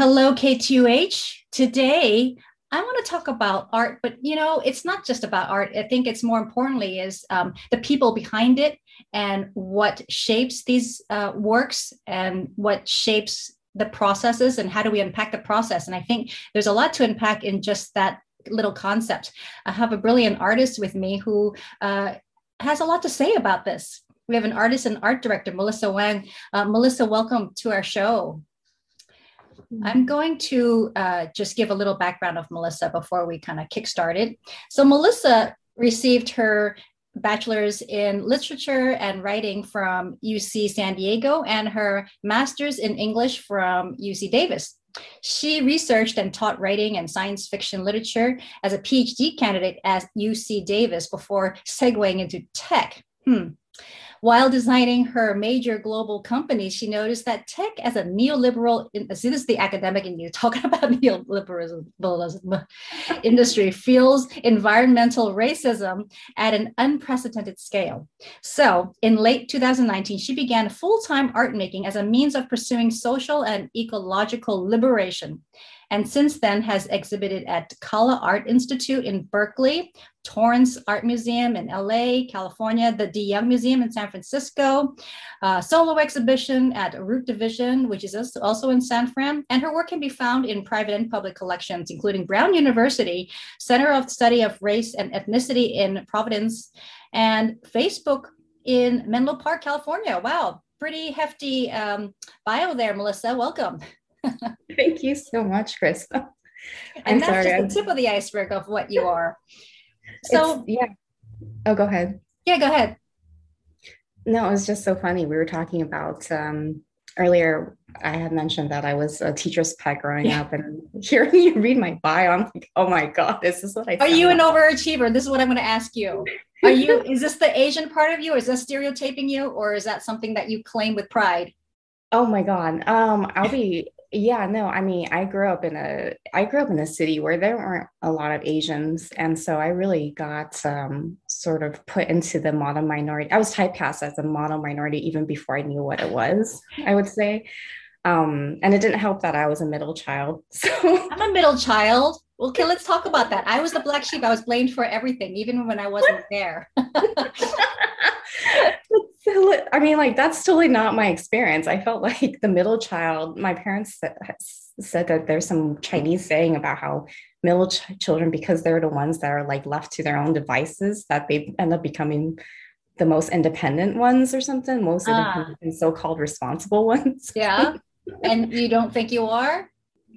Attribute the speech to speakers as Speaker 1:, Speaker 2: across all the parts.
Speaker 1: Hello, K2H. Today, I want to talk about art, but you know, it's not just about art. I think it's more importantly is um, the people behind it and what shapes these uh, works and what shapes the processes and how do we unpack the process. And I think there's a lot to unpack in just that little concept. I have a brilliant artist with me who uh, has a lot to say about this. We have an artist and art director, Melissa Wang. Uh, Melissa, welcome to our show. I'm going to uh, just give a little background of Melissa before we kind of kick started. So, Melissa received her bachelor's in literature and writing from UC San Diego and her master's in English from UC Davis. She researched and taught writing and science fiction literature as a PhD candidate at UC Davis before segueing into tech. Hmm. While designing her major global companies, she noticed that tech as a neoliberal, see this is the academic in you talking about neoliberalism industry, feels environmental racism at an unprecedented scale. So in late 2019, she began full-time art making as a means of pursuing social and ecological liberation and since then has exhibited at Kala Art Institute in Berkeley, Torrance Art Museum in LA, California, the De Young Museum in San Francisco, uh, solo exhibition at Root Division, which is also in San Fran. And her work can be found in private and public collections, including Brown University, Center of Study of Race and Ethnicity in Providence, and Facebook in Menlo Park, California. Wow, pretty hefty um, bio there, Melissa. Welcome.
Speaker 2: Thank you so much, Chris.
Speaker 1: and I'm that's sorry. just the tip of the iceberg of what you are. So
Speaker 2: it's, yeah. Oh, go ahead.
Speaker 1: Yeah, go ahead.
Speaker 2: No, it was just so funny. We were talking about um, earlier. I had mentioned that I was a teacher's pet growing yeah. up, and hearing you read my bio, I'm like, oh my god, this is what I.
Speaker 1: Are you an overachiever? This is what I'm going to ask you. Are you? is this the Asian part of you? Is this stereotyping you, or is that something that you claim with pride?
Speaker 2: Oh my god. Um, I'll be yeah, no, I mean, I grew up in a I grew up in a city where there weren't a lot of Asians, and so I really got um, sort of put into the model minority. I was typecast as a model minority even before I knew what it was. I would say, um, and it didn't help that I was a middle child.
Speaker 1: So I'm a middle child. Well, okay, let's talk about that. I was the black sheep. I was blamed for everything, even when I wasn't there.
Speaker 2: I mean, like that's totally not my experience. I felt like the middle child. My parents said, said that there's some Chinese saying about how middle ch- children, because they're the ones that are like left to their own devices, that they end up becoming the most independent ones or something, most ah. independent so-called responsible ones.
Speaker 1: Yeah, and you don't think you are,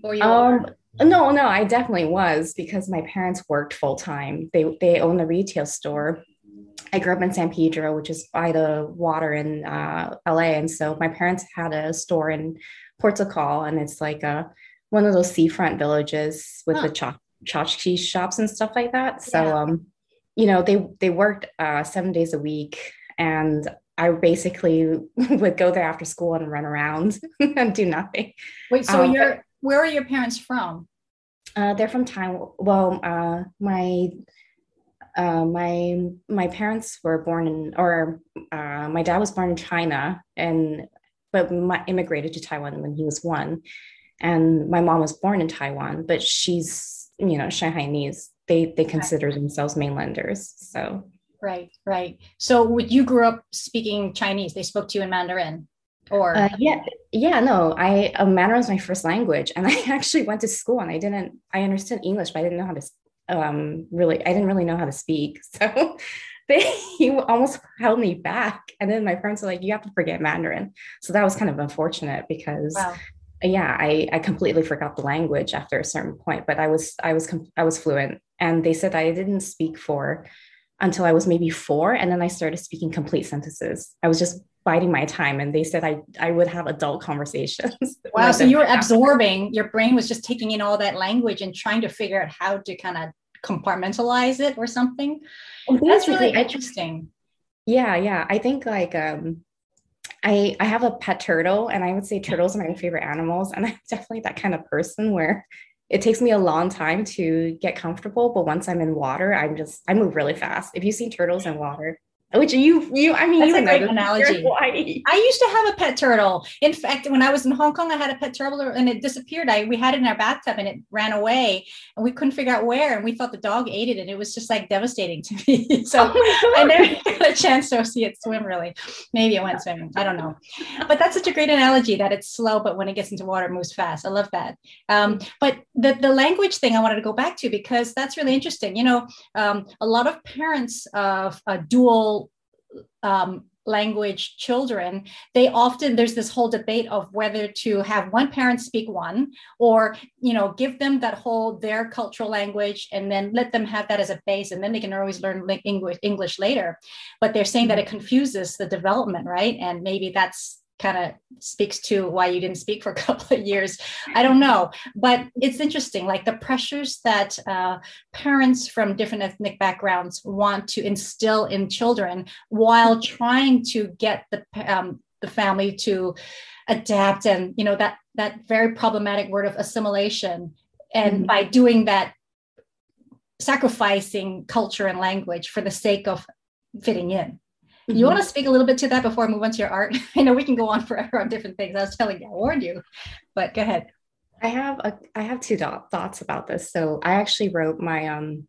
Speaker 2: or you um, are? No, no, I definitely was because my parents worked full time. They they own a retail store I grew up in San Pedro, which is by the water in uh, LA. And so my parents had a store in Ports O' Call, and it's like a, one of those seafront villages with huh. the ch- tchotchke shops and stuff like that. So, yeah. um, you know, they they worked uh, seven days a week, and I basically would go there after school and run around and do nothing.
Speaker 1: Wait, so um, you're where are your parents from?
Speaker 2: Uh, they're from Taiwan. Well, uh, my uh, my my parents were born in, or uh, my dad was born in China, and but my, immigrated to Taiwan when he was one, and my mom was born in Taiwan, but she's you know Shanghainese. They they consider themselves mainlanders. So
Speaker 1: right, right. So would you grew up speaking Chinese? They spoke to you in Mandarin. Or
Speaker 2: uh, yeah, yeah, no. I uh, Mandarin was my first language, and I actually went to school, and I didn't. I understood English, but I didn't know how to um, really, I didn't really know how to speak. So they he almost held me back. And then my parents were like, you have to forget Mandarin. So that was kind of unfortunate because wow. yeah, I, I completely forgot the language after a certain point, but I was, I was, I was fluent. And they said I didn't speak for until I was maybe four. And then I started speaking complete sentences. I was just biding my time and they said I, I would have adult conversations.
Speaker 1: Wow. so you were absorbing, your brain was just taking in all that language and trying to figure out how to kind of compartmentalize it or something. Well, That's really interesting.
Speaker 2: Yeah, yeah. I think like um I I have a pet turtle and I would say turtles are my favorite animals. And I'm definitely that kind of person where it takes me a long time to get comfortable, but once I'm in water, I'm just I move really fast. If you see turtles in water, which you you I mean
Speaker 1: That's
Speaker 2: you
Speaker 1: a great analogy. I used to have a pet turtle. In fact, when I was in Hong Kong, I had a pet turtle and it disappeared. I we had it in our bathtub and it ran away and we couldn't figure out where. And we thought the dog ate it and it was just like devastating to me. so
Speaker 2: Oh
Speaker 1: I never got a chance to see it swim really. Maybe it went swimming. I don't know. But that's such a great analogy that it's slow, but when it gets into water, it moves fast. I love that. Um, but the, the language thing I wanted to go back to because that's really interesting. You know, um, a lot of parents of uh, dual um, language children they often there's this whole debate of whether to have one parent speak one or you know give them that whole their cultural language and then let them have that as a base and then they can always learn english english later. But they're saying that it confuses the development right? And maybe that's kind of speaks to why you didn't speak for a couple of years. I don't know. But it's interesting like the pressures that uh, parents from different ethnic backgrounds want to instill in children while trying to get the um, the family to adapt and you know that that very problematic word of assimilation. And
Speaker 2: Mhm.
Speaker 1: by doing that sacrificing culture and language for the sake of fitting in you want to speak a little bit to that before I move on to your art? I know we can go on forever on different things. I was telling you, I warned you, but go ahead.
Speaker 2: I have a I have two dot, thoughts about this. So I actually wrote my um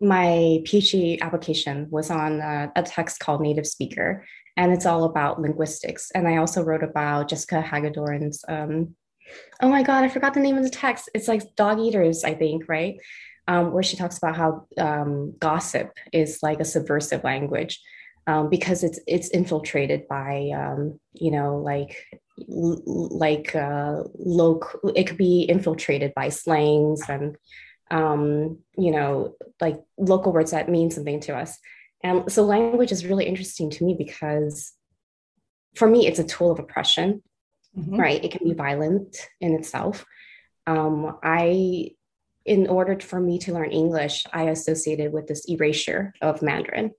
Speaker 2: my PhD application was on a, a text called Native Speaker, and it's all about linguistics. And I also wrote about Jessica Hagedorn's um, oh my god, I forgot the name of the text. It's like Dogeaters, I think, right? Um, where she talks about how um, gossip is like a subversive language um, because it's it's infiltrated by um, you know like l- like uh, low it could be infiltrated by slangs and um, you know like local words that mean something to us. And so language is really interesting to me because for me it's a tool of oppression
Speaker 1: Mhm.
Speaker 2: right? It can be violent in itself. Um, i in order for me to learn english i associated with this erasure of mandarin.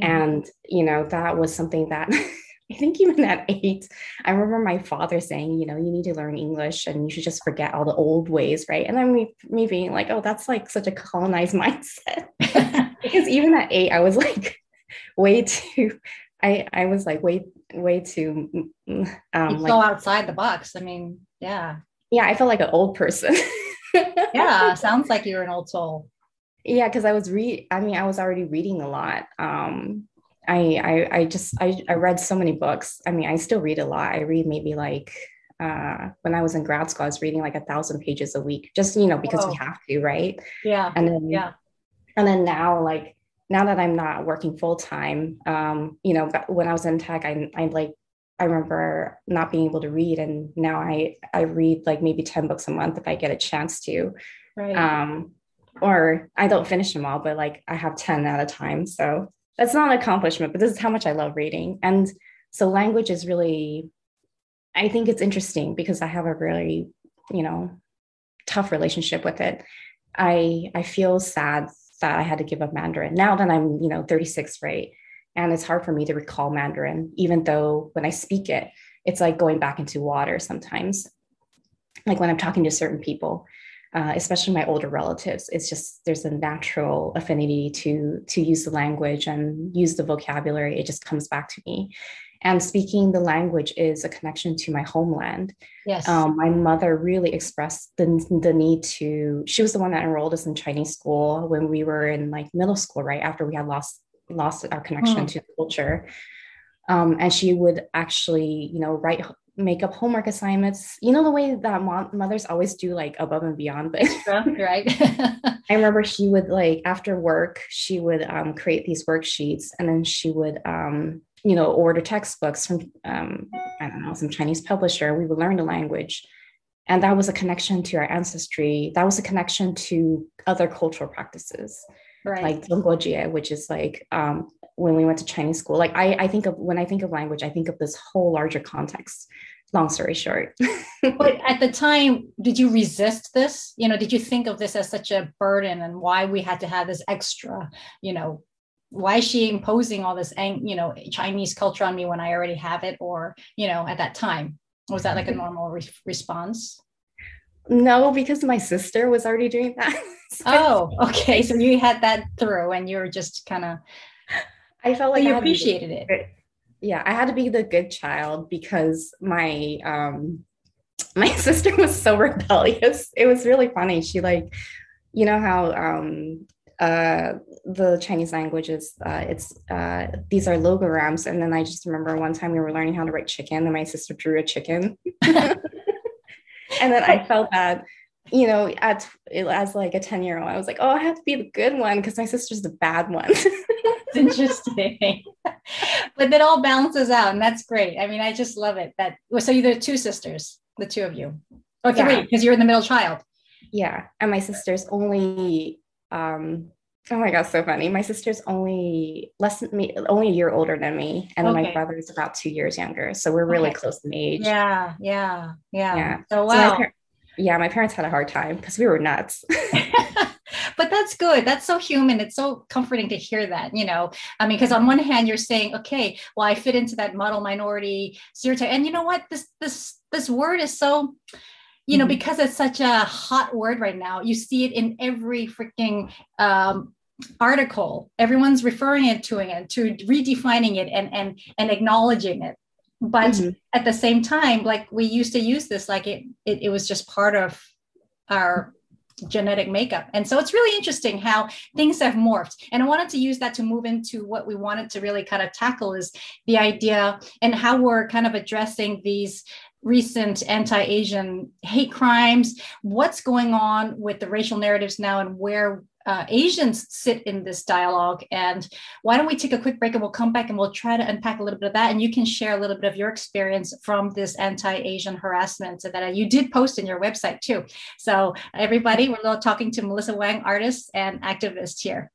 Speaker 1: Mhm.
Speaker 2: and you know that was something that i think even at eight i remember my father saying you know you need to learn english and you should just forget all the old ways right? And then me, me being like oh that's like such a colonized mindset. Because even at eight i was like way too i i was like way way too mm, um
Speaker 1: you
Speaker 2: like
Speaker 1: go outside the box. I mean, yeah,
Speaker 2: yeah i felt like an old person
Speaker 1: yeah. sounds like you're an old soul.
Speaker 2: yeah because i was read i mean i was already reading a lot um I, I i just I, I read so many books i mean i still read a lot i read maybe like uh when i was in grad school i was reading like a thousand pages a week just you know because we have to right
Speaker 1: Yeah,
Speaker 2: and then
Speaker 1: yeah.
Speaker 2: and then now like now that i'm not working full time um you know when i was in tech i i like i remember not being able to read and now i i read like maybe 10 books a month if i get a chance to.
Speaker 1: Right.
Speaker 2: um or i don't finish them all but like i have 10 at a time so that's not an accomplishment but this is how much i love reading. And so language is really i think it's interesting because i have a really you know tough relationship with it. I i feel sad that i had to give up mandarin. Now that i'm you know 36 right and it's hard for me to recall mandarin even though when i speak it it's like going back into water sometimes. Like when i'm talking to certain people uh, especially my older relatives it's just there's a natural affinity to to use the language and use the vocabulary. It just comes back to me. And speaking the language is a connection to my homeland.
Speaker 1: Yes.
Speaker 2: um, my mother really expressed the, the need to she was the one that enrolled us in chinese school when we were in like middle school right after we had lost lost our connection
Speaker 1: Hmm.
Speaker 2: to culture um, and she would actually you know write make up homework assignments you know the way that mo- mothers always do like above and beyond but
Speaker 1: right.
Speaker 2: I remember she would like after work, she would um, create these worksheets and then she would, um, you know, order textbooks from, um, I don't know, some Chinese publisher. We would learn the language. And that was a connection to our ancestry. That was a connection to other cultural practices,
Speaker 1: right.
Speaker 2: like Zhonggojie, which is like um, when we went to Chinese school. Like I, I think of when I think of language, I think of this whole larger context. Long story short.
Speaker 1: but at the time, did you resist this? You know, did you think of this as such a burden and why we had to have this extra, you know, why is she imposing all this, you know, Chinese culture on me when I already have it? Or, you know, at that time, was that like a normal re- response?
Speaker 2: no, because my sister was already doing that.
Speaker 1: Oh, okay. So you had that through and you were just kind of,
Speaker 2: I felt like
Speaker 1: you appreciated it.
Speaker 2: Yeah, I had to be the good child because my um my sister was so rebellious. It was really funny. She like, you know how um uh the Chinese language is uh it's uh these are logograms. And then I just remember one time we were learning how to write chicken and my sister drew a chicken. and then I felt that you know, at as like a 10 year old, I was like, oh, I have to be the good one because my sister's the bad one.
Speaker 1: it's interesting. but it all balances out, and that's great. I mean, I just love it. That so you're two sisters, the two of you. Oh, three, because you're in the middle child.
Speaker 2: Yeah. And my sister's only um oh my god, so funny. My sister's only less than me, only a year older than me. And okay. my brother's about two years younger. So we're really okay. close in age.
Speaker 1: Yeah, yeah, yeah. Yeah. So wow. So
Speaker 2: yeah, my parents had a hard time because we were nuts.
Speaker 1: but that's good. That's so human. It's so comforting to hear that, you know. I mean, because on one hand, you're saying, okay, well, I fit into that model minority stereotype. And you know what? This this this word is so, you know, mm-hmm. because it's such a hot word right now, you see it in every freaking um article everyone's referring it to it to redefining it and and and acknowledging it but mm-hmm. at the same time like we used to use this like it, it it was just part of our genetic makeup and so it's really interesting how things have morphed and i wanted to use that to move into what we wanted to really kind of tackle is the idea and how we're kind of addressing these recent anti-asian hate crimes what's going on with the racial narratives now and where uh, Asians sit in this dialogue. And why don't we take a quick break and we'll come back and we'll try to unpack a little bit of that. And you can share a little bit of your experience from this anti Asian harassment that uh, you did post in your website too. So, everybody, we're talking to Melissa Wang, artist and activist here.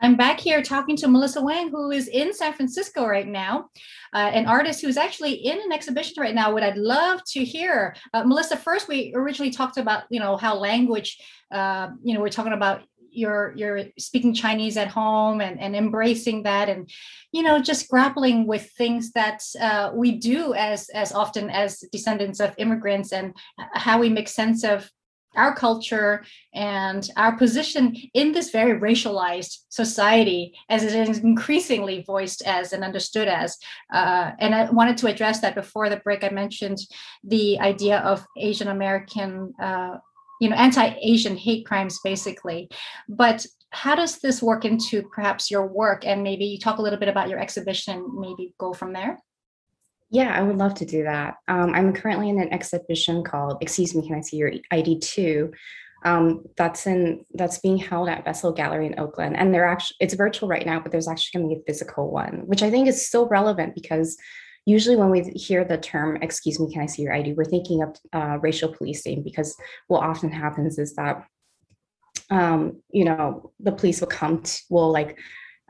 Speaker 1: I'm back here talking to Melissa Wang, who is in San Francisco right now, uh, an artist who's actually in an exhibition right now. What I'd love to hear, uh, Melissa. First, we originally talked about you know how language, uh, you know, we're talking about your your speaking Chinese at home and and embracing that, and you know just grappling with things that uh, we do as as often as descendants of immigrants and how we make sense of our culture and our position in this very racialized society as it is increasingly voiced as and understood as. Uh, and i wanted to address that before the break i mentioned the idea of asian american uh, you know anti-asian hate crimes basically. But how does this work into perhaps your work? And maybe you talk a little bit about your exhibition maybe go from there
Speaker 2: yeah, I would love to do that. Um, I'm currently in an exhibition called "Excuse Me, Can I See Your ID Too?" um, that's in that's being held at Vessel Gallery in Oakland, and they're actually it's virtual right now, but there's actually going to be a physical one, which I think is still relevant because usually when we hear the term "Excuse me, can I see your ID," we're thinking of uh, racial policing because what often happens is that um, you know the police will come to, will like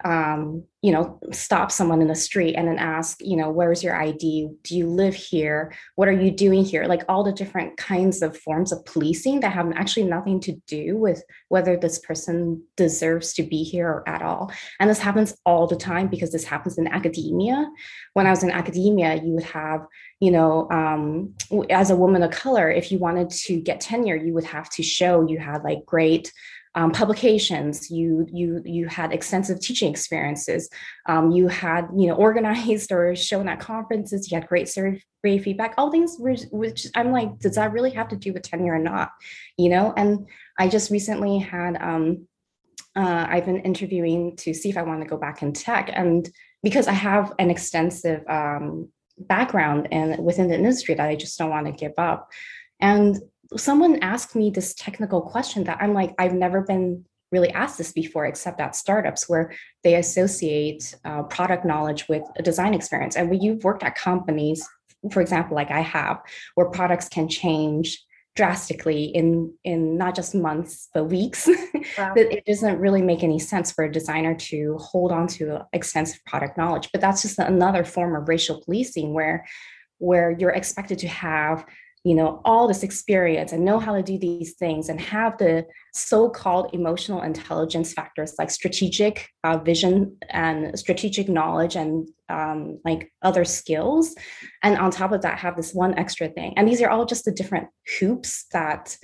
Speaker 2: um, you know, stop someone in the street and then ask, you know, where's your ID? Do you live here? What are you doing here? Like all the different kinds of forms of policing that have actually nothing to do with whether this person deserves to be here at all. And this happens all the time because this happens in academia. When I was in academia, you would have, you know, um, as a woman of color, if you wanted to get tenure, you would have to show you had like great um, publications you you you had extensive teaching experiences. Um, you had you know organized or shown at conferences. You had great survey feedback all things which, which i'm like does that really have to do with tenure or not? You know and i just recently had um, uh, i've been interviewing to see if i want to go back in tech. And because i have an extensive um, background and within the industry that i just don't want to give up. And someone asked me this technical question that I'm like, I've never been really asked this before, except at startups where they associate uh, product knowledge with a design experience. And when you've worked at companies, for example, like I have, where products can change drastically in in not just months but weeks wow. that it doesn't really make any sense for a designer to hold on to extensive product knowledge but that's just another form of racial policing where where you're expected to have you know all this experience and know how to do these things and have the so-called emotional intelligence factors like strategic uh, vision and strategic knowledge and um, like other skills and on top of that have this one extra thing and these are all just the different hoops that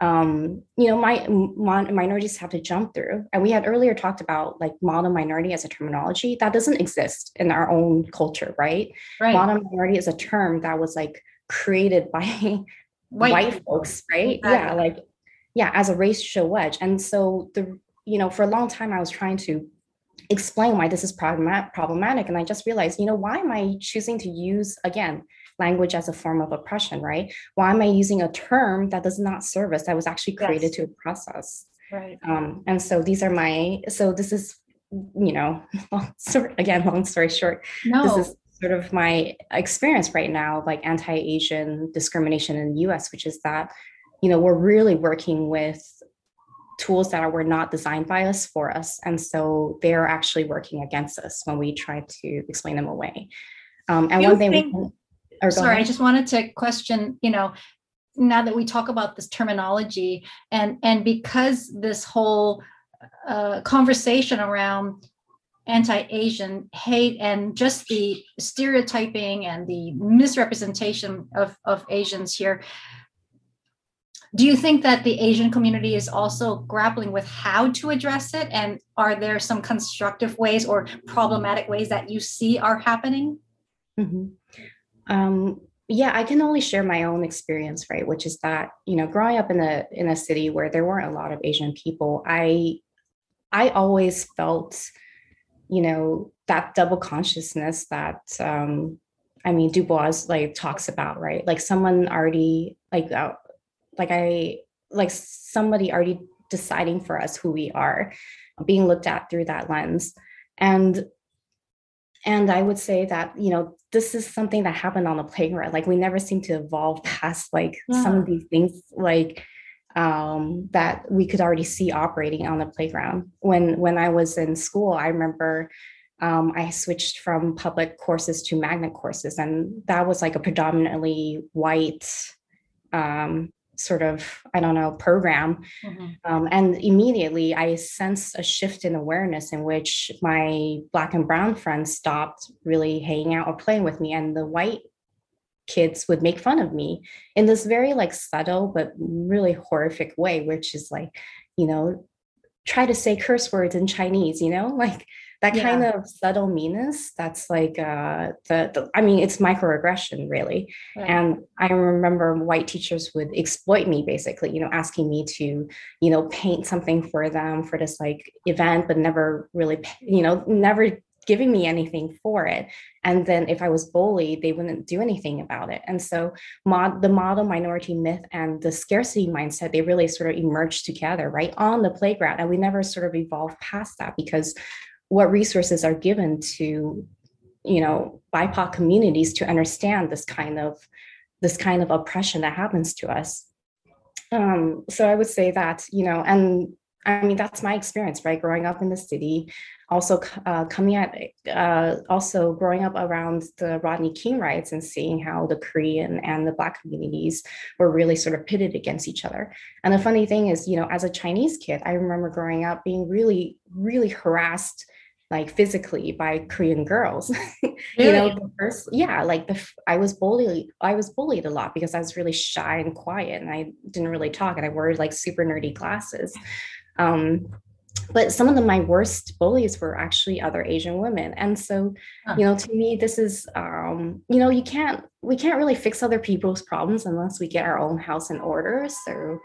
Speaker 2: um, you know, my, minorities have to jump through. And we had earlier talked about like model minority as a terminology that doesn't exist in our own culture, right? right. Model minority is a term that was like created by white, white folks, right? Exactly. Yeah, like yeah, as a racial wedge. And so the you know, for a long time I was trying to explain why this is problematic and I just realized, you know, why am I choosing to use again language as a form of oppression, right? Why am I using a term that does not service that was actually created yes. to process? Right. Um, and so these are my, so this is, you know, long story, again, long story short, no. this is sort of my experience right now, like anti-Asian discrimination in the US, which is that, you know, we're really working with tools that are, were not designed by us for us. And so they're actually working against us when we try to explain them away. Um, and you one thing think, can,
Speaker 1: sorry, I just wanted to question, you know, now that we talk about this terminology and and because this whole uh, conversation around anti-asian hate and just the stereotyping and the misrepresentation of, of asians here do you think that the asian community is also grappling with how to address it and are there some constructive ways or problematic ways that you see are happening mm-hmm.
Speaker 2: Um, yeah, I can only share my own experience, right? Which is that you know, growing up in a in a city where there weren't a lot of Asian people, I I always felt, you know, that double consciousness that um, I mean, Du Bois like talks about, right? Like someone already like uh, like I like somebody already deciding for us who we are, being looked at through that lens, and and i would say that you know this is something that happened on the playground like we never seem to evolve past like yeah. some of these things like um, that we could already see operating on the playground when when i was in school i remember um, i switched from public courses to magnet courses and that was like a predominantly white um, sort of i don't know program mm-hmm. um, and immediately i sensed a shift in awareness in which my black and brown friends stopped really hanging out or playing with me and the white kids would make fun of me in this very like subtle but really horrific way which is like you know try to say curse words in chinese you know like that yeah. kind of subtle meanness that's like uh the, the i mean it's microaggression really right. and i remember white teachers would exploit me basically you know asking me to you know paint something for them for this like event but never really you know never giving me anything for it. And then if i was bullied they wouldn't do anything about it. And so mod, the model minority myth and the scarcity mindset they really sort of emerged together right on the playground. And we never sort of evolved past that because what resources are given to you know bipoc communities to understand this kind of this kind of oppression that happens to us. Um, so i would say that you know and i mean that's my experience right growing up in the city also uh, coming at uh, also growing up around the rodney king riots and seeing how the korean and the black communities were really sort of pitted against each other and the funny thing is you know as a chinese kid i remember growing up being really really harassed like physically by Korean girls. Really? you know, the first yeah, like the I was bullied I was bullied a lot because I was really shy and quiet and I didn't really talk and I wore like super nerdy glasses. Um, but some of the, my worst bullies were actually other Asian women. And so, you know, to me, this is, um, you know, you can't, we can't really fix other people's problems unless we get our own house in order. So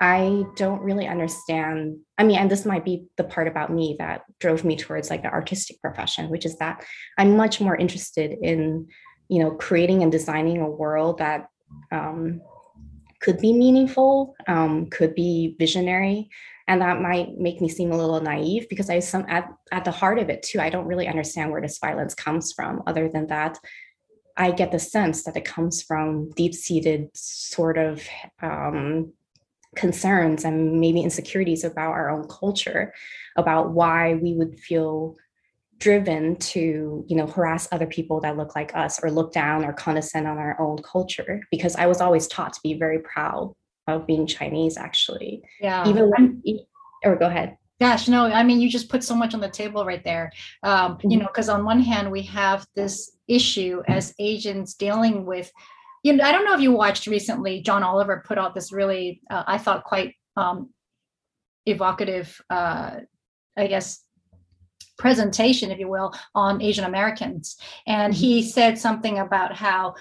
Speaker 2: I don't really understand. I mean, and this might be the part about me that drove me towards like an artistic profession, which is that I'm much more interested in, you know, creating and designing a world that um, could be meaningful, um, could be visionary, and that might make me seem a little naive because I some at at the heart of it too. I don't really understand where this violence comes from, other than that. I get the sense that it comes from deep seated sort of um, concerns and maybe insecurities about our own culture about why we would feel driven to you know harass other people that look like us or look down or condescend on our own culture because i was always taught to be very proud of being chinese actually
Speaker 1: yeah
Speaker 2: even when or go ahead
Speaker 1: gosh no i mean you just put so much on the table right there um, you mm-hmm. know because on one hand we have this issue as asians dealing with you know, I don't know if you watched recently. John Oliver put out this really, uh, I thought, quite um, evocative, uh, I guess, presentation, if you will, on Asian Americans. And he mm-hmm. said something about how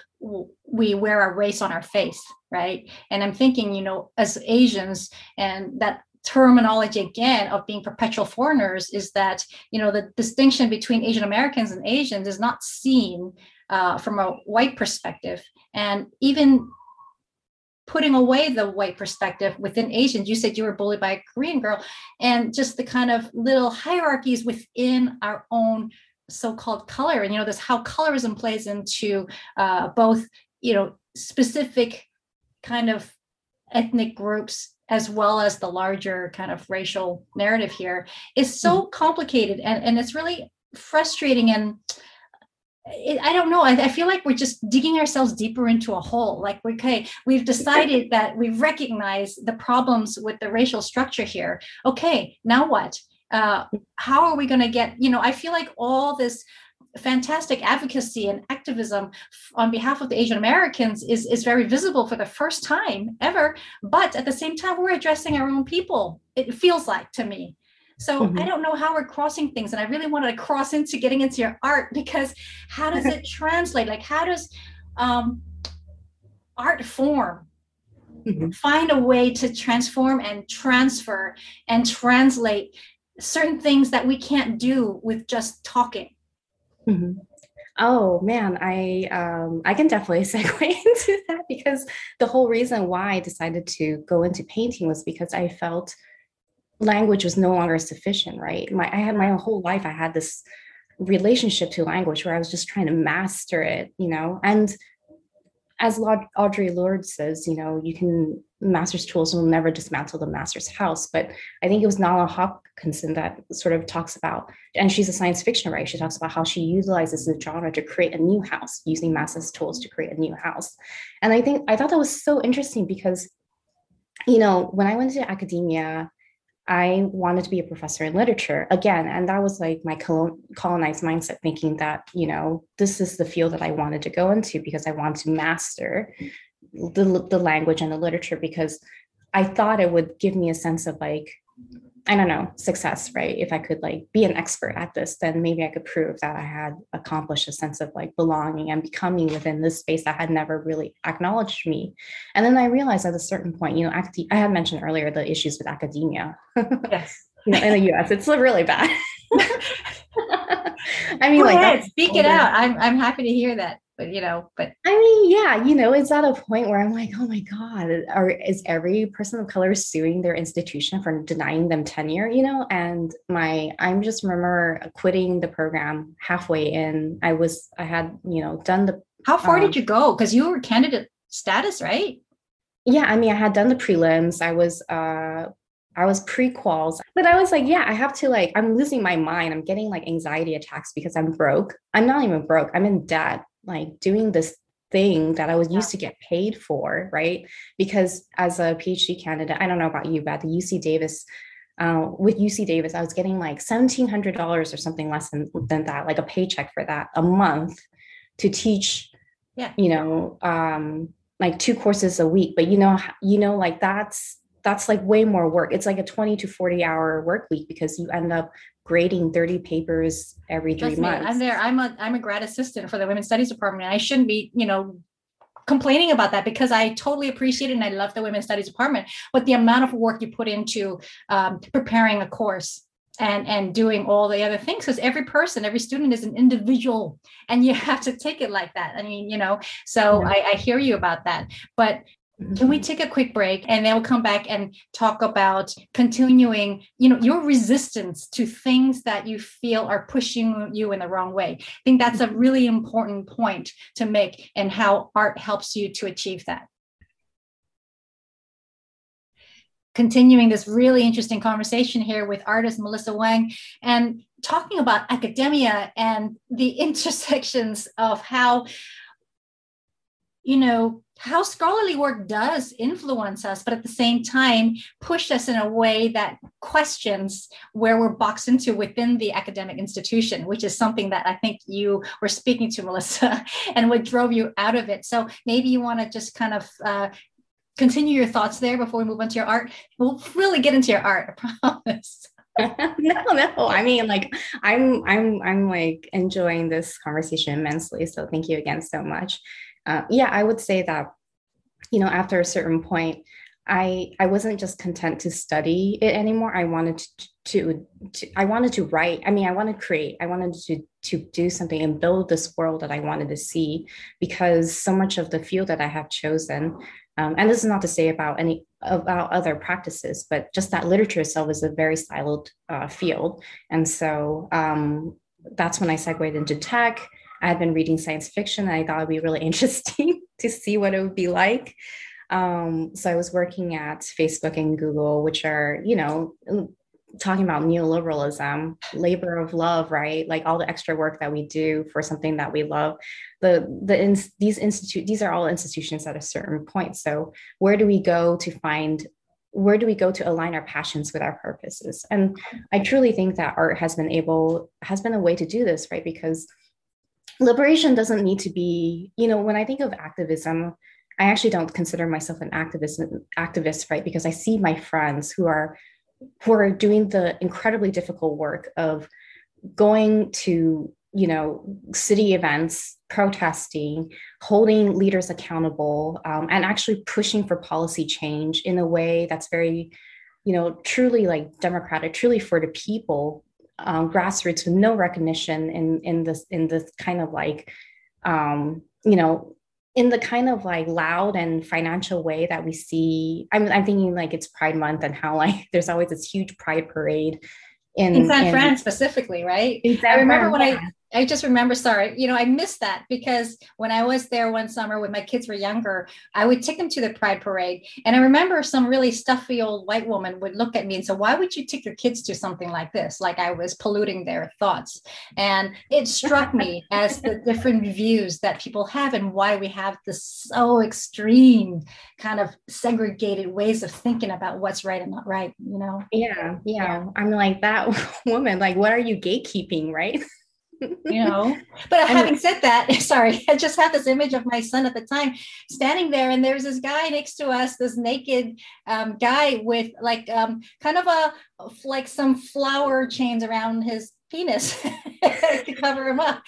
Speaker 1: we wear our race on our face, right? And I'm thinking, you know, as Asians, and that terminology again of being perpetual foreigners is that, you know, the distinction between Asian Americans and Asians is not seen uh, from a white perspective. And even putting away the white perspective within Asians. You said you were bullied by a Korean girl, and just the kind of little hierarchies within our own so-called color. And you know, this how colorism plays into uh, both, you know, specific kind of ethnic groups as well as the larger kind of racial narrative here is so mm-hmm. complicated and, and it's really frustrating and it, I don't know. I, I, feel like we're just digging ourselves deeper into a hole. Like, okay, we've decided that we recognize the problems with the racial structure here. Okay, now what? Uh, how are we going to get, you know, I feel like all this fantastic advocacy and activism on behalf of the Asian Americans is, is very visible for the first time ever. But at the same time, we're addressing our own people, it feels like to me. So mm-hmm. I don't know how we're crossing things. And I really wanted to cross into getting into your art because how does it translate? Like, how does um, art form mm-hmm. find a way to transform and transfer and translate certain things that we can't do with just talking?
Speaker 2: Mm-hmm. Oh man, I um, I can definitely segue into that because the whole reason why I decided to go into painting was because I felt language was no longer sufficient, right? My I had my whole life I had this relationship to language where I was just trying to master it, you know. And as Audre Lorde says, you know, you can master's tools will never dismantle the master's house. But I think it was Nalo Hopkinson that sort of talks about, and she's a science fiction writer. She talks about how she utilizes the genre to create a new house using master's tools to create a new house. And I think I thought that was so interesting because, you know, when I went to academia, I wanted to be a professor in literature again. And that was like my colonized mindset, thinking that, you know, this is the field that I wanted to go into because I want to master the, the language and the literature because I thought it would give me a sense of like I don't know, success, right? If I could like be an expert at this, then maybe I could prove that I had accomplished a sense of like belonging and becoming within this space that had never really acknowledged me. And then I realized at a certain point, you know, I had mentioned earlier the issues with academia.
Speaker 1: Yes.
Speaker 2: you know, in the US, it's really bad.
Speaker 1: I mean, Go like, ahead, speak it out. I'm, I'm happy to hear that but you know but
Speaker 2: i mean yeah you know it's at a point where i'm like oh my god are is every person of color suing their institution for denying them tenure? You know and my i'm just remember quitting the program halfway in. I was i had you know done the
Speaker 1: how far um, did you go? Because you were candidate status right?
Speaker 2: Yeah i mean i had done the prelims. I was uh I was pre-quals, but I was like, yeah, I have to like, I'm losing my mind. I'm getting like anxiety attacks because I'm broke. I'm not even broke. I'm in debt like doing this thing that I was used to get paid for, right? Because as a PhD candidate, I don't know about you, but the UC Davis, uh, with UC Davis, I was getting like $1,700 or something less than, than that, like a paycheck for that a month to teach,
Speaker 1: yeah.
Speaker 2: you know, um, like two courses a week. But you know, you know, like that's that's like way more work. It's like a 20 to 40 hour work week because you end up grading 30 papers every three Trust months.
Speaker 1: Me, I'm there. I'm a I'm a grad assistant for the women's studies department. And I shouldn't be, you know, complaining about that because I totally appreciate it and I love the women's studies department. But the amount of work you put into um, preparing a course and and doing all the other things because every person every student is an individual and you have to take it like that i mean you know so yeah. I, I hear you about that but can we take a quick break and then we'll come back and talk about continuing, you know, your resistance to things that you feel are pushing you in the wrong way? I think that's a really important point to make and how art helps you to achieve that. Continuing this really interesting conversation here with artist Melissa Wang and talking about academia and the intersections of how you know, how scholarly work does influence us, but at the same time, push us in a way that questions where we're boxed into within the academic institution, which is something that I think you were speaking to, Melissa, and what drove you out of it. So maybe you want to just kind of uh, continue your thoughts there before we move on to your art. We'll really get into your art, I promise.
Speaker 2: no, no. I mean, like, I'm, I'm, I'm like enjoying this conversation immensely. So thank you again so much uh, yeah, I would say that, you know, after a certain point, I I wasn't just content to study it anymore. I wanted to, to, to I wanted to write. I mean, I wanted to create. I wanted to to do something and build this world that I wanted to see because so much of the field that I have chosen, um, and this is not to say about any about other practices, but just that literature itself is a very siloed uh, field, and so um, that's when I segued into tech. I had been reading science fiction. And I thought it'd be really interesting to see what it would be like. Um, so I was working at Facebook and Google, which are, you know, talking about neoliberalism, labor of love, right? Like all the extra work that we do for something that we love. The the in, these institute these are all institutions at a certain point. So where do we go to find where do we go to align our passions with our purposes? And I truly think that art has been able has been a way to do this, right? Because liberation doesn't need to be, you know, when I think of activism, I actually don't consider myself an activist activist, right? Because I see my friends who are who are doing the incredibly difficult work of going to you know city events protesting holding leaders accountable um, and actually pushing for policy change in a way that's very you know truly like democratic truly for the people um, grassroots with no recognition in in this in this kind of like um, you know in the kind of like loud and financial way that we see I'm, I'm thinking like it's pride month and how like there's always this huge pride parade
Speaker 1: in, in San Fran specifically, right? I remember when I I just remember, sorry, you know, I missed that because when I was there one summer when my kids were younger, I would take them to the Pride Parade. And I remember some really stuffy old white woman would look at me and say, Why would you take your kids to something like this? Like I was polluting their thoughts. And it struck me as the different views that people have and why we have this so extreme kind of segregated ways of thinking about what's right and not right, you know?
Speaker 2: Yeah, yeah. yeah. I'm like, that woman, like, what are you gatekeeping, right?
Speaker 1: you know? But having said that sorry i just had this image of my son at the time standing there and there's this guy next to us this naked um, guy with like um, kind of a like some flower chains around his penis to cover him up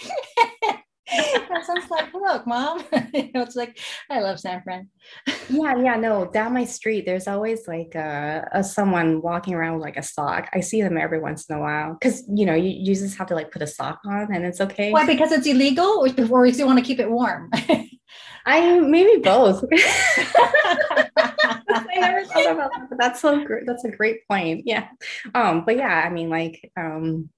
Speaker 1: that sounds like look mom you know it's like i love san fran
Speaker 2: yeah yeah no down my street there's always like a, a someone walking around with like a sock i see them every once in a while because you know you, you just have to like put a sock on and it's okay
Speaker 1: why because it's illegal or, you want to keep it warm
Speaker 2: i maybe both I never thought about that, but that's so great. That's a great point. Yeah. Um, but yeah, I mean, like, um,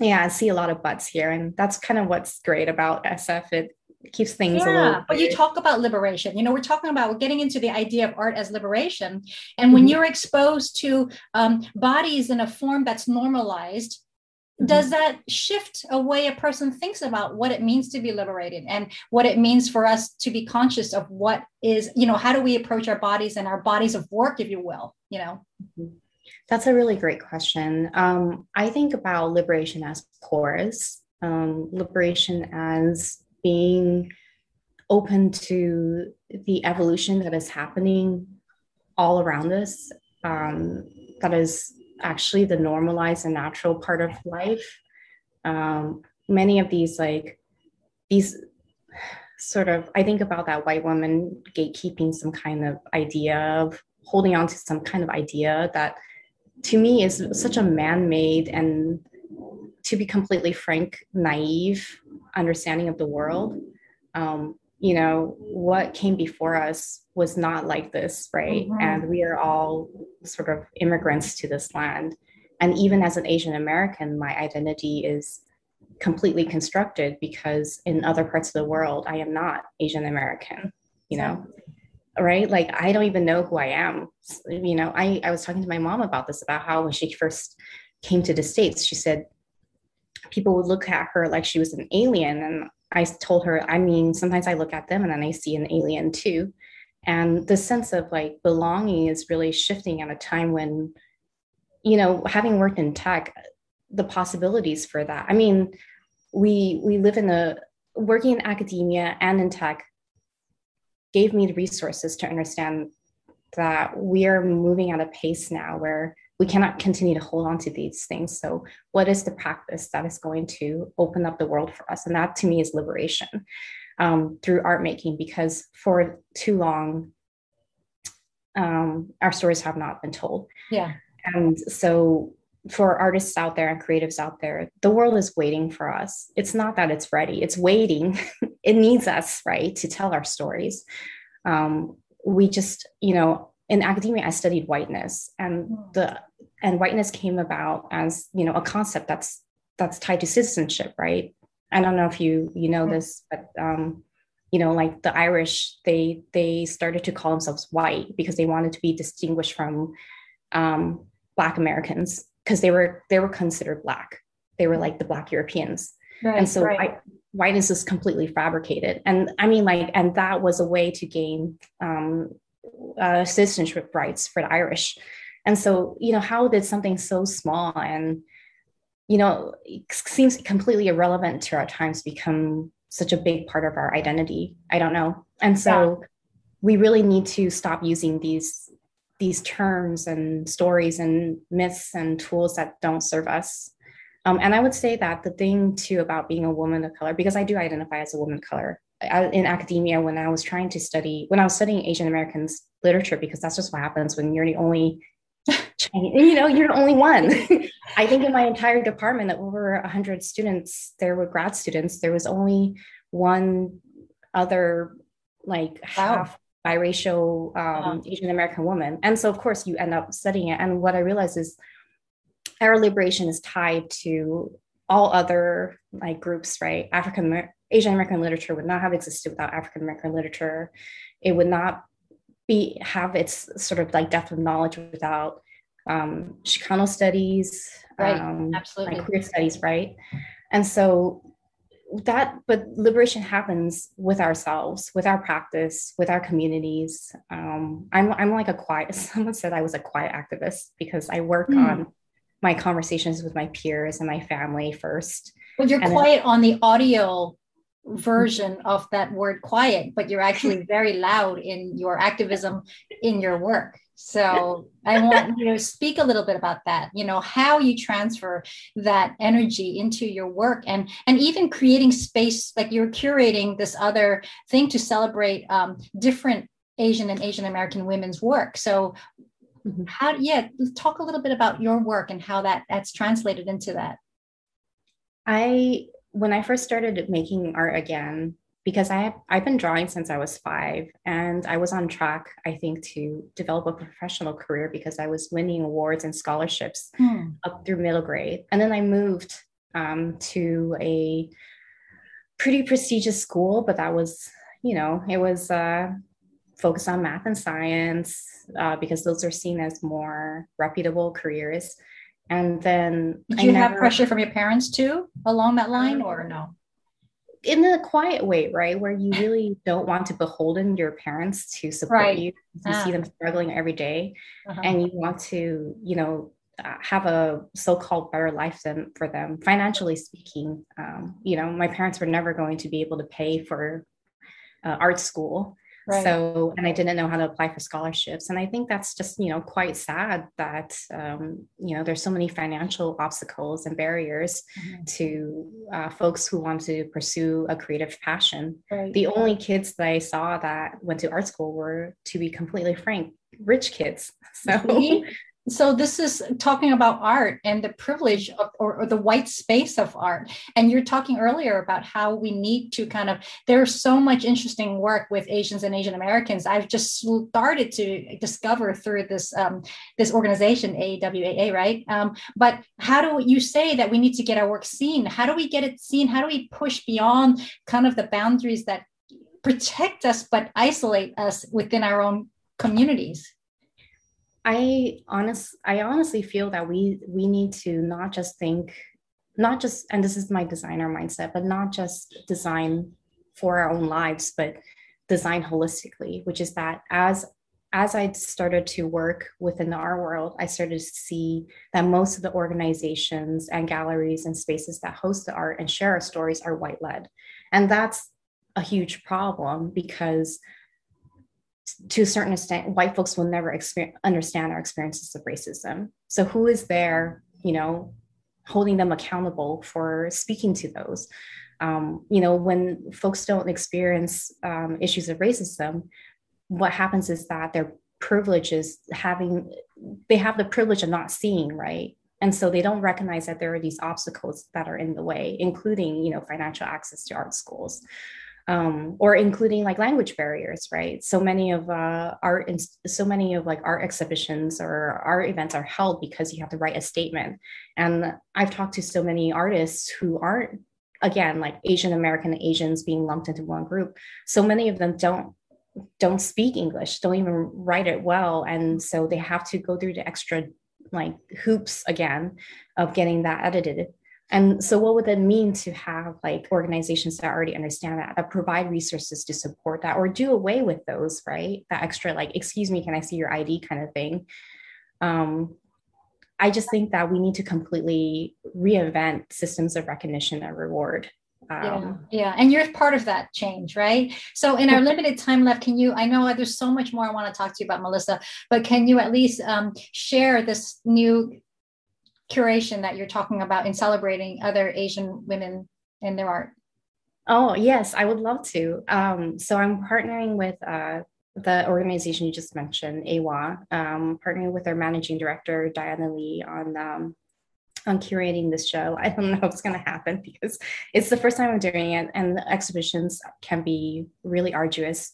Speaker 2: yeah, I see a lot of butts here, and that's kind of what's great about SF. It keeps things yeah, a little.
Speaker 1: But you talk about liberation. You know, we're talking about we're getting into the idea of art as liberation, and when mm-hmm. you're exposed to um, bodies in a form that's normalized. Mm-hmm. Does that shift a way a person thinks about what it means to be liberated and what it means for us to be conscious of what is, you know, how do we approach our bodies and our bodies of work, if you will, you know?
Speaker 2: Mm-hmm. That's a really great question. Um, I think about liberation as porous, um, liberation as being open to the evolution that is happening all around us. Um, that is actually the normalized and natural part of life. Um, many of these, like these sort of, I think about that white woman gatekeeping some kind of idea of holding on to some kind of idea that to me is such a man-made and to be completely frank naive understanding of the world. Um, you know what came before us was not like this right? Mm-hmm. and we are all sort of immigrants to this land. And even as an asian american my identity is completely constructed because in other parts of the world i am not asian american you know right like i don't even know who i am you know i i was talking to my mom about this about how when she first came to the states she said people would look at her like she was an alien and I told her, I mean, sometimes I look at them and then I see an alien too. And the sense of like belonging is really shifting at a time when, you know, having worked in tech, the possibilities for that. I mean, we we live in a working in academia and in tech gave me the resources to understand that we are moving at a pace now where we cannot continue to hold on to these things. So, what is the practice that is going to open up the world for us? And that to me is liberation um, through art making, because for too long, um, our stories have not been told.
Speaker 1: Yeah.
Speaker 2: And so, for artists out there and creatives out there, the world is waiting for us. It's not that it's ready, it's waiting. it needs us, right, to tell our stories. Um, we just, you know, in academia, I studied whiteness, and the and whiteness came about as you know a concept that's that's tied to citizenship, right? I don't know if you you know hmm. this, but um, you know, like the Irish, they they started to call themselves white because they wanted to be distinguished from um, Black Americans because they were they were considered Black. They were like the Black Europeans, right, and so right. I, whiteness is completely fabricated. And I mean, like, and that was a way to gain um, uh, citizenship rights for the Irish. And so, you know, how did something so small and, you know, seems completely irrelevant to our times become such a big part of our identity? I don't know. And so yeah. we really need to stop using these these terms and stories and myths and tools that don't serve us. Um, and I would say that the thing too about being a woman of color, because I do identify as a woman of color, in academia when I was trying to study when I was studying Asian Americans literature because that's just what happens when you're the only you know you're the only one I think in my entire department of over 100 students there were grad students there was only one other like wow. half biracial um, wow. Asian American woman and so of course you end up studying it and what I realized is our liberation is tied to all other like groups right African Asian American literature would not have existed without African American literature. It would not be have its sort of like depth of knowledge without um, Chicano studies,
Speaker 1: right. um, absolutely,
Speaker 2: like queer studies, right? And so that, but liberation happens with ourselves, with our practice, with our communities. Um, I'm I'm like a quiet. Someone said I was a quiet activist because I work mm. on my conversations with my peers and my family first.
Speaker 1: But you're quiet then, on the audio version of that word quiet, but you're actually very loud in your activism in your work. So I want you to speak a little bit about that, you know, how you transfer that energy into your work and and even creating space like you're curating this other thing to celebrate um, different Asian and Asian American women's work. So mm-hmm. how yeah, talk a little bit about your work and how that that's translated into that.
Speaker 2: I when I first started making art again, because I I've been drawing since I was five, and I was on track, I think, to develop a professional career because I was winning awards and scholarships hmm. up through middle grade, and then I moved um, to a pretty prestigious school, but that was, you know, it was uh, focused on math and science uh, because those are seen as more reputable careers. And then
Speaker 1: did you never, have pressure from your parents too along that line or no
Speaker 2: in a quiet way right? Where you really don't want to beholden your parents to support right. you. You see them struggling every day, uh-huh. and you want to you know uh, have a so-called better life than for them financially speaking. Um, you know my parents were never going to be able to pay for uh, art school Right. So, and I didn't know how to apply for scholarships. And I think that's just, you know, quite sad that, um, you know, there's so many financial obstacles and barriers mm-hmm. to uh, folks who want to pursue a creative passion. Right. The only kids that I saw that went to art school were, to be completely frank, rich kids. So,
Speaker 1: so this is talking about art and the privilege of, or, or, the white space of art. And you're talking earlier about how we need to kind of there's so much interesting work with asians and asian americans. I've just started to discover through this um, this organization awaa right? Um, but how do you say that we need to get our work seen? How do we get it seen? How do we push beyond kind of the boundaries that protect us but isolate us within our own communities
Speaker 2: I honest I honestly feel that we we need to not just think not just and this is my designer mindset but not just design for our own lives but design holistically which is that as as i started to work within the art world i started to see that most of the organizations and galleries and spaces that host the art and share our stories are white led and that's a huge problem because to a certain extent white folks will never understand our experiences of racism so who is there you know holding them accountable for speaking to those. Um, you know, when folks don't experience um, issues of racism, what happens is that their privilege is having, they have the privilege of not seeing, right? And so they don't recognize that there are these obstacles that are in the way, including, you know, financial access to art schools um, or including like language barriers, right? So many of uh, art so many of like art exhibitions or art events are held because you have to write a statement. And I've talked to so many artists who aren't, again, like Asian American Asians being lumped into one group. So many of them don't don't speak English, don't even write it well, and so they have to go through the extra like hoops again of getting that edited and so, what would that mean to have like organizations that already understand that, that provide resources to support that, or do away with those, right? That extra, like, excuse me, can I see your ID kind of thing. Um, I just think that we need to completely reinvent systems of recognition and reward.
Speaker 1: Um, yeah, yeah, and you're part of that change, right? So, in our limited time left, can you? I know there's so much more I want to talk to you about, Melissa, but can you at least um, share this new curation that you're talking about in celebrating other Asian women in their art?
Speaker 2: Oh, yes, I would love to. Um, so I'm partnering with uh, the organization you just mentioned, AWA, um, partnering with their managing director, Diana Lee, on um, on curating this show. I don't know what's going to happen because it's the first time I'm doing it, and the exhibitions can be really arduous.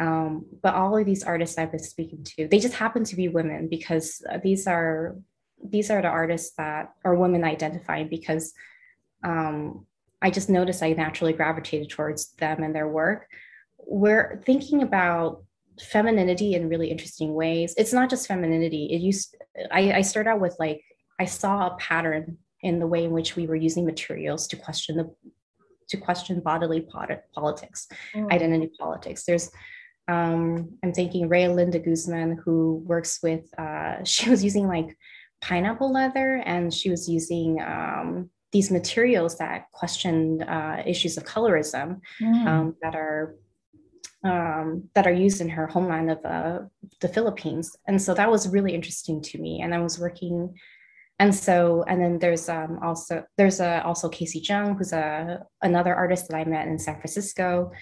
Speaker 2: Um, but all of these artists I've been speaking to, they just happen to be women because these are these are the artists that are women identifying because um, I just noticed I naturally gravitated towards them and their work. We're thinking about femininity in really interesting ways. It's not just femininity. It used I, I started out with like I saw a pattern in the way in which we were using materials to question the to question bodily politics, mm. identity politics. There's um, I'm thinking Ray Linda Guzman, who works with, uh, she was using like pineapple leather, and she was using um, these materials that questioned uh, issues of colorism mm. um, that are um, that are used in her homeland of uh, the Philippines. And so that was really interesting to me. And I was working, and so and then there's um, also there's a, also Casey Jung, who's a another artist that I met in San Francisco.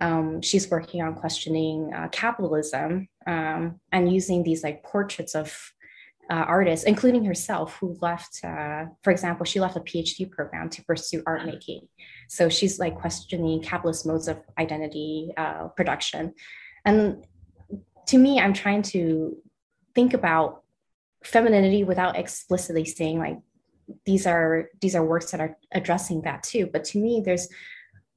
Speaker 2: Um, she's working on questioning uh, capitalism um, and using these like portraits of uh, artists, including herself, who left, uh, for example, she left a PhD program to pursue art making. So she's like questioning capitalist modes of identity uh, production. And to me, I'm trying to think about femininity without explicitly saying like these are these are works that are addressing that too. But to me, there's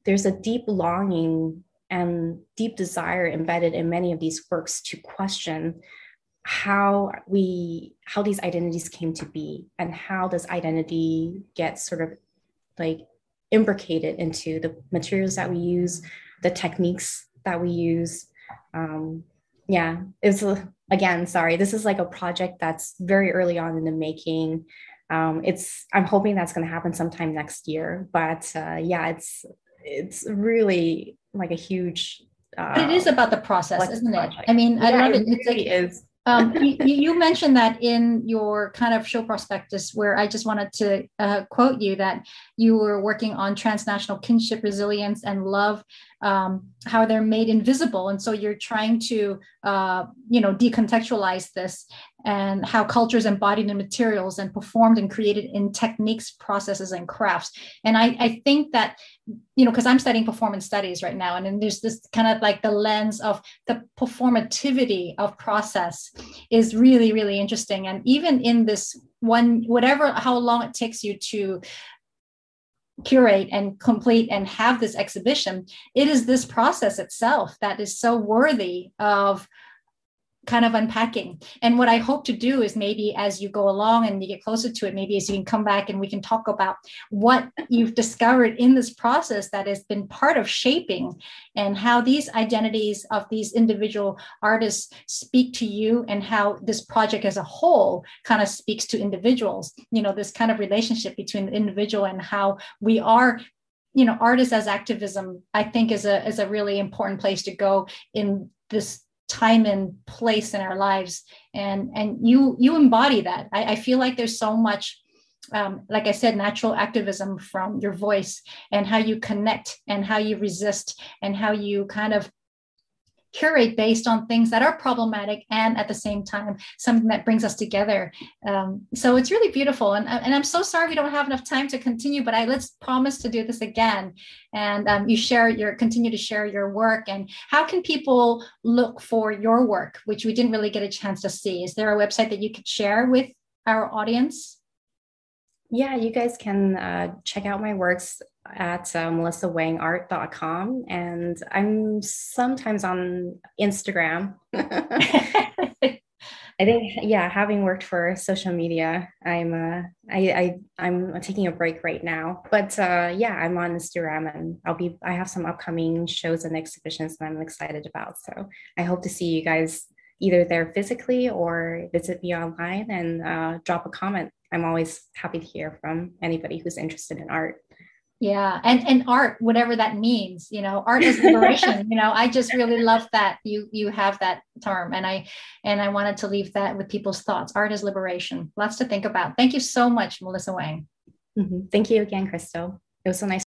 Speaker 2: there's a deep longing and deep desire embedded in many of these works to question how we how these identities came to be and how does identity get sort of like imbricated into the materials that we use the techniques that we use. Um yeah it's again sorry this is like a project that's very early on in the making. Um it's i'm hoping that's going to happen sometime next year but uh yeah it's it's really like a huge
Speaker 1: uh, it is about the process isn't it? I mean i yeah, love it, it. It's really like, is um, you, you, mentioned that in your kind of show prospectus, where I just wanted to uh, quote you that you were working on transnational kinship, resilience, and love, um, how they're made invisible, and so you're trying to, uh, you know, decontextualize this and how cultures embodied in materials and performed and created in techniques, processes, and crafts. And I, I think that, you know, because I'm studying performance studies right now, and then there's this kind of like the lens of the performativity of process is really, really interesting. And even in this one, whatever, how long it takes you to curate and complete and have this exhibition, it is this process itself that is so worthy of kind of unpacking. And what I hope to do is maybe as you go along and you get closer to it, maybe as you can come back and we can talk about what you've discovered in this process that has been part of shaping and how these identities of these individual artists speak to you and how this project as a whole kind of speaks to individuals. You know, this kind of relationship between the individual and how we are you know artists as activism i think is a is a really important place to go in this time and place in our lives. And and you you embody that. I, I feel like there's so much um, like I said, natural activism from your voice and how you connect and how you resist and how you kind of curate based on things that are problematic and at the same time something that brings us together. Um, so it's really beautiful. And, and i'm so sorry we don't have enough time to continue but i let's promise to do this again. And um, you share your continue to share your work. And how can people look for your work which we didn't really get a chance to see? Is there a website that you could share with our audience?
Speaker 2: Yeah, you guys can uh, check out my works at uh, melissawangart.com. And I'm sometimes on Instagram. I think, yeah, having worked for social media, I'm uh, I, I am taking a break right now. But uh, yeah, I'm on Instagram, and I'll be I have some upcoming shows and exhibitions that I'm excited about. So I hope to see you guys either there physically or visit me online and uh, drop a comment. I'm always happy to hear from anybody who's interested in art
Speaker 1: yeah and and art whatever that means you know art is liberation you know i just really love that you you have that term and i and i wanted to leave that with people's thoughts. Art is liberation. Lots to think about. Thank you so much melissa wang.
Speaker 2: Mm-hmm. thank you again crystal. It was so nice